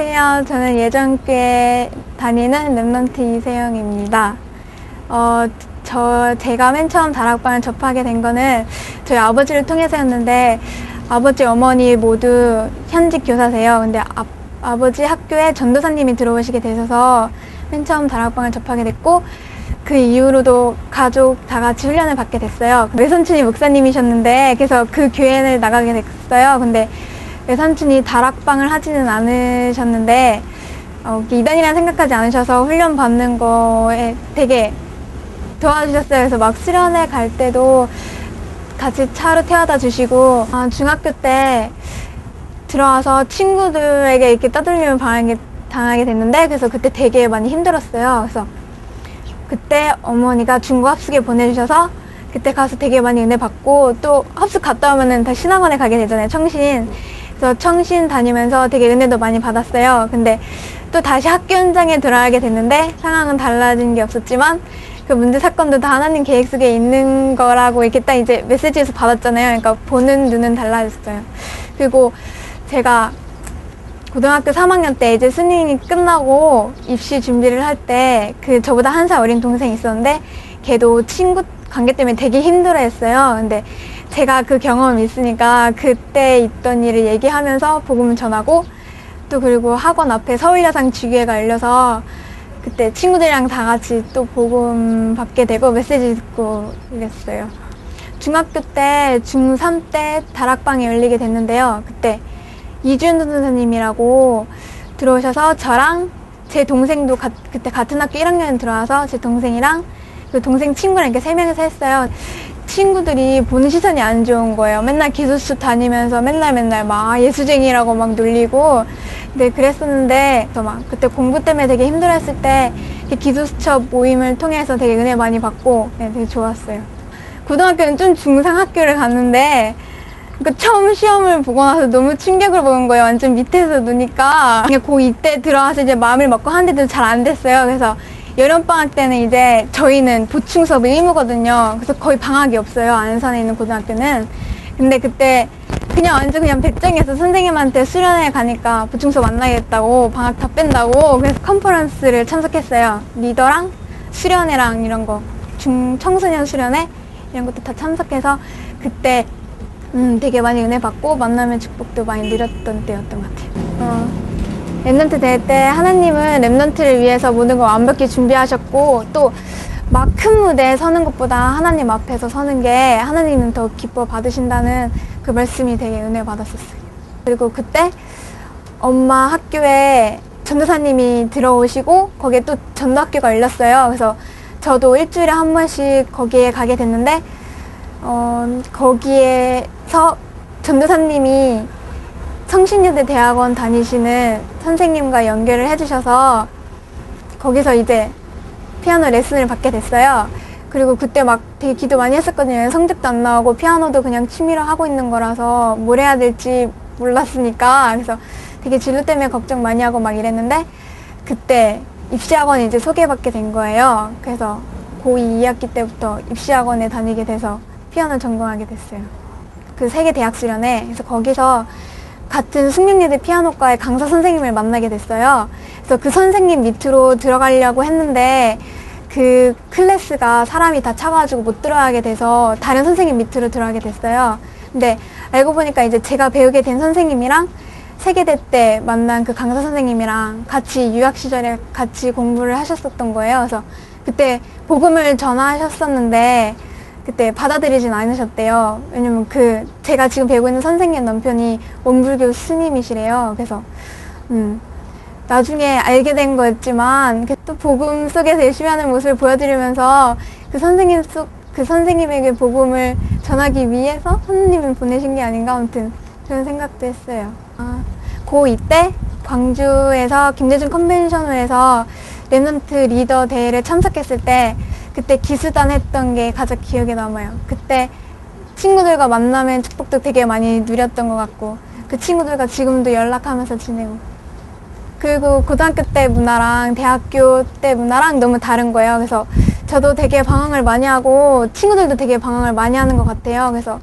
안녕하세요. 저는 예전교에 다니는 랩런트 이세영입니다. 어, 저, 제가 맨 처음 다락방을 접하게 된 거는 저희 아버지를 통해서였는데, 아버지, 어머니 모두 현직 교사세요. 근데 아, 아버지 학교에 전도사님이 들어오시게 되셔서 맨 처음 다락방을 접하게 됐고, 그 이후로도 가족 다 같이 훈련을 받게 됐어요. 외삼촌이 목사님이셨는데, 그래서 그 교회를 나가게 됐어요. 근데 외삼촌이 다락방을 하지는 않으셨는데, 어, 이단이라 생각하지 않으셔서 훈련 받는 거에 되게 도와주셨어요. 그래서 막 수련회 갈 때도 같이 차로 태워다 주시고, 아, 중학교 때 들어와서 친구들에게 이렇게 떠돌림을 당하게, 당하게 됐는데, 그래서 그때 되게 많이 힘들었어요. 그래서 그때 어머니가 중고 합숙에 보내주셔서 그때 가서 되게 많이 은혜 받고 또 합숙 갔다 오면은 다 신학원에 가게 되잖아요. 청신. 그래서 청신 다니면서 되게 은혜도 많이 받았어요. 근데 또 다시 학교 현장에 들어가게 됐는데 상황은 달라진 게 없었지만 그 문제 사건도 다 하나님 계획 속에 있는 거라고 이렇게 딱 이제 메시지에서 받았잖아요. 그러니까 보는 눈은 달라졌어요. 그리고 제가 고등학교 3학년 때 이제 수능이 끝나고 입시 준비를 할 때 그 저보다 한 살 어린 동생이 있었는데 걔도 친구 관계 때문에 되게 힘들어 했어요. 근데 제가 그 경험이 있으니까 그때 있던 일을 얘기하면서 복음을 전하고 또 그리고 학원 앞에 서울여상 지교회가 열려서 그때 친구들이랑 다 같이 또 복음 받게 되고 메시지 듣고 이랬어요. 중학교 때, 중3 때 다락방이 열리게 됐는데요. 그때 이주연 선생님이라고 들어오셔서 저랑 제 동생도 가, 그때 같은 학교 1학년 들어와서 제 동생이랑 그 동생 친구랑 이렇게 세 명이서 했어요. 친구들이 보는 시선이 안 좋은 거예요. 맨날 기술수 다니면서 맨날 맨날 막 예수쟁이라고 막 놀리고. 네, 그랬었는데, 막 그때 공부 때문에 되게 힘들었을 때 기술수첩 모임을 통해서 되게 은혜 많이 받고 네, 되게 좋았어요. 고등학교는 좀 중상 학교를 갔는데, 그 처음 시험을 보고 나서 너무 충격을 먹은 거예요. 완전 밑에서 노니까. 고2 때 들어와서 이제 마음을 먹고 하는데도 잘 안 됐어요. 그래서 여름방학 때는 이제 저희는 보충 수업 의무거든요. 그래서 거의 방학이 없어요. 안산에 있는 고등학교는. 근데 그때 그냥 완전 그냥 백정에서 선생님한테 수련회 가니까 보충 수업 안 나겠다고 방학 다 뺀다고 그래서 컨퍼런스를 참석했어요. 리더랑 수련회랑 이런 거. 중, 청소년 수련회 이런 것도 다 참석해서 그때 음, 되게 많이 은혜 받고 만남의 축복도 많이 누렸던 때였던 것 같아요. 어. Remnant 대회 때 하나님은 Remnant를 위해서 모든 걸 완벽히 준비하셨고 또 막 큰 무대에 서는 것보다 하나님 앞에서 서는 게 하나님은 더 기뻐 받으신다는 그 말씀이 되게 은혜 받았었어요. 그리고 그때 엄마 학교에 전도사님이 들어오시고 거기에 또 전도학교가 열렸어요. 그래서 저도 일주일에 한 번씩 거기에 가게 됐는데 어, 거기에서 전도사님이 성신여대 대학원 다니시는 선생님과 연결을 해주셔서 거기서 이제 피아노 레슨을 받게 됐어요. 그리고 그때 막 되게 기도 많이 했었거든요. 성적도 안 나오고 피아노도 그냥 취미로 하고 있는 거라서 뭘 해야 될지 몰랐으니까. 그래서 되게 진로 때문에 걱정 많이 하고 막 이랬는데 그때 입시학원 이제 소개받게 된 거예요. 그래서 고2 2학기 때부터 입시학원에 다니게 돼서 피아노 전공하게 됐어요. 그 세계 대학 수련회. 그래서 거기서 같은 숙명여대 피아노과의 강사 선생님을 만나게 됐어요. 그래서 그 선생님 밑으로 들어가려고 했는데 그 클래스가 사람이 다 차가지고 못 들어가게 돼서 다른 선생님 밑으로 들어가게 됐어요. 근데 알고 보니까 이제 제가 배우게 된 선생님이랑 세계대 때 만난 그 강사 선생님이랑 같이 유학 시절에 같이 공부를 하셨었던 거예요. 그래서 그때 복음을 전하셨었는데 그때 받아들이진 않으셨대요. 왜냐면 그 제가 지금 배우고 있는 선생님 남편이 원불교 스님이시래요. 그래서 음 나중에 알게 된 거였지만 또 복음 속에서 열심히 하는 모습을 보여드리면서 그 선생님 속 그 선생님에게 복음을 전하기 위해서 선생님을 보내신 게 아닌가 아무튼 그런 생각도 했어요. 아, 고2 때 광주에서 김대중 컨벤션홀에서 Remnant 리더 대회를 참석했을 때 그때 기수단 했던 게 가장 기억에 남아요. 그때 친구들과 만나면 축복도 되게 많이 누렸던 것 같고 그 친구들과 지금도 연락하면서 지내고 그리고 고등학교 때 문화랑 대학교 때 문화랑 너무 다른 거예요. 그래서 저도 되게 방황을 많이 하고 친구들도 되게 방황을 많이 하는 것 같아요. 그래서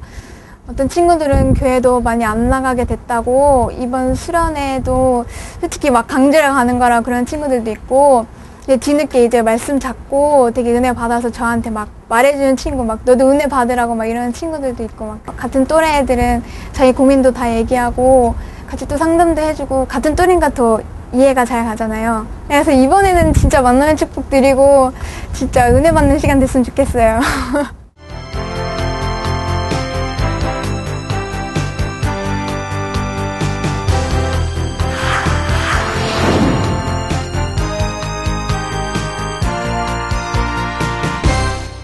어떤 친구들은 교회도 많이 안 나가게 됐다고 이번 수련회도 솔직히 막 강제로 가는 거라 그런 친구들도 있고 이제 뒤늦게 이제 말씀 잡고 되게 은혜 받아서 저한테 막 말해주는 친구 막 너도 은혜 받으라고 막 이러는 친구들도 있고 막 같은 또래 애들은 자기 고민도 다 얘기하고 같이 또 상담도 해주고 같은 또래인가 더 이해가 잘 가잖아요. 그래서 이번에는 진짜 만남의 축복 드리고 진짜 은혜 받는 시간 됐으면 좋겠어요.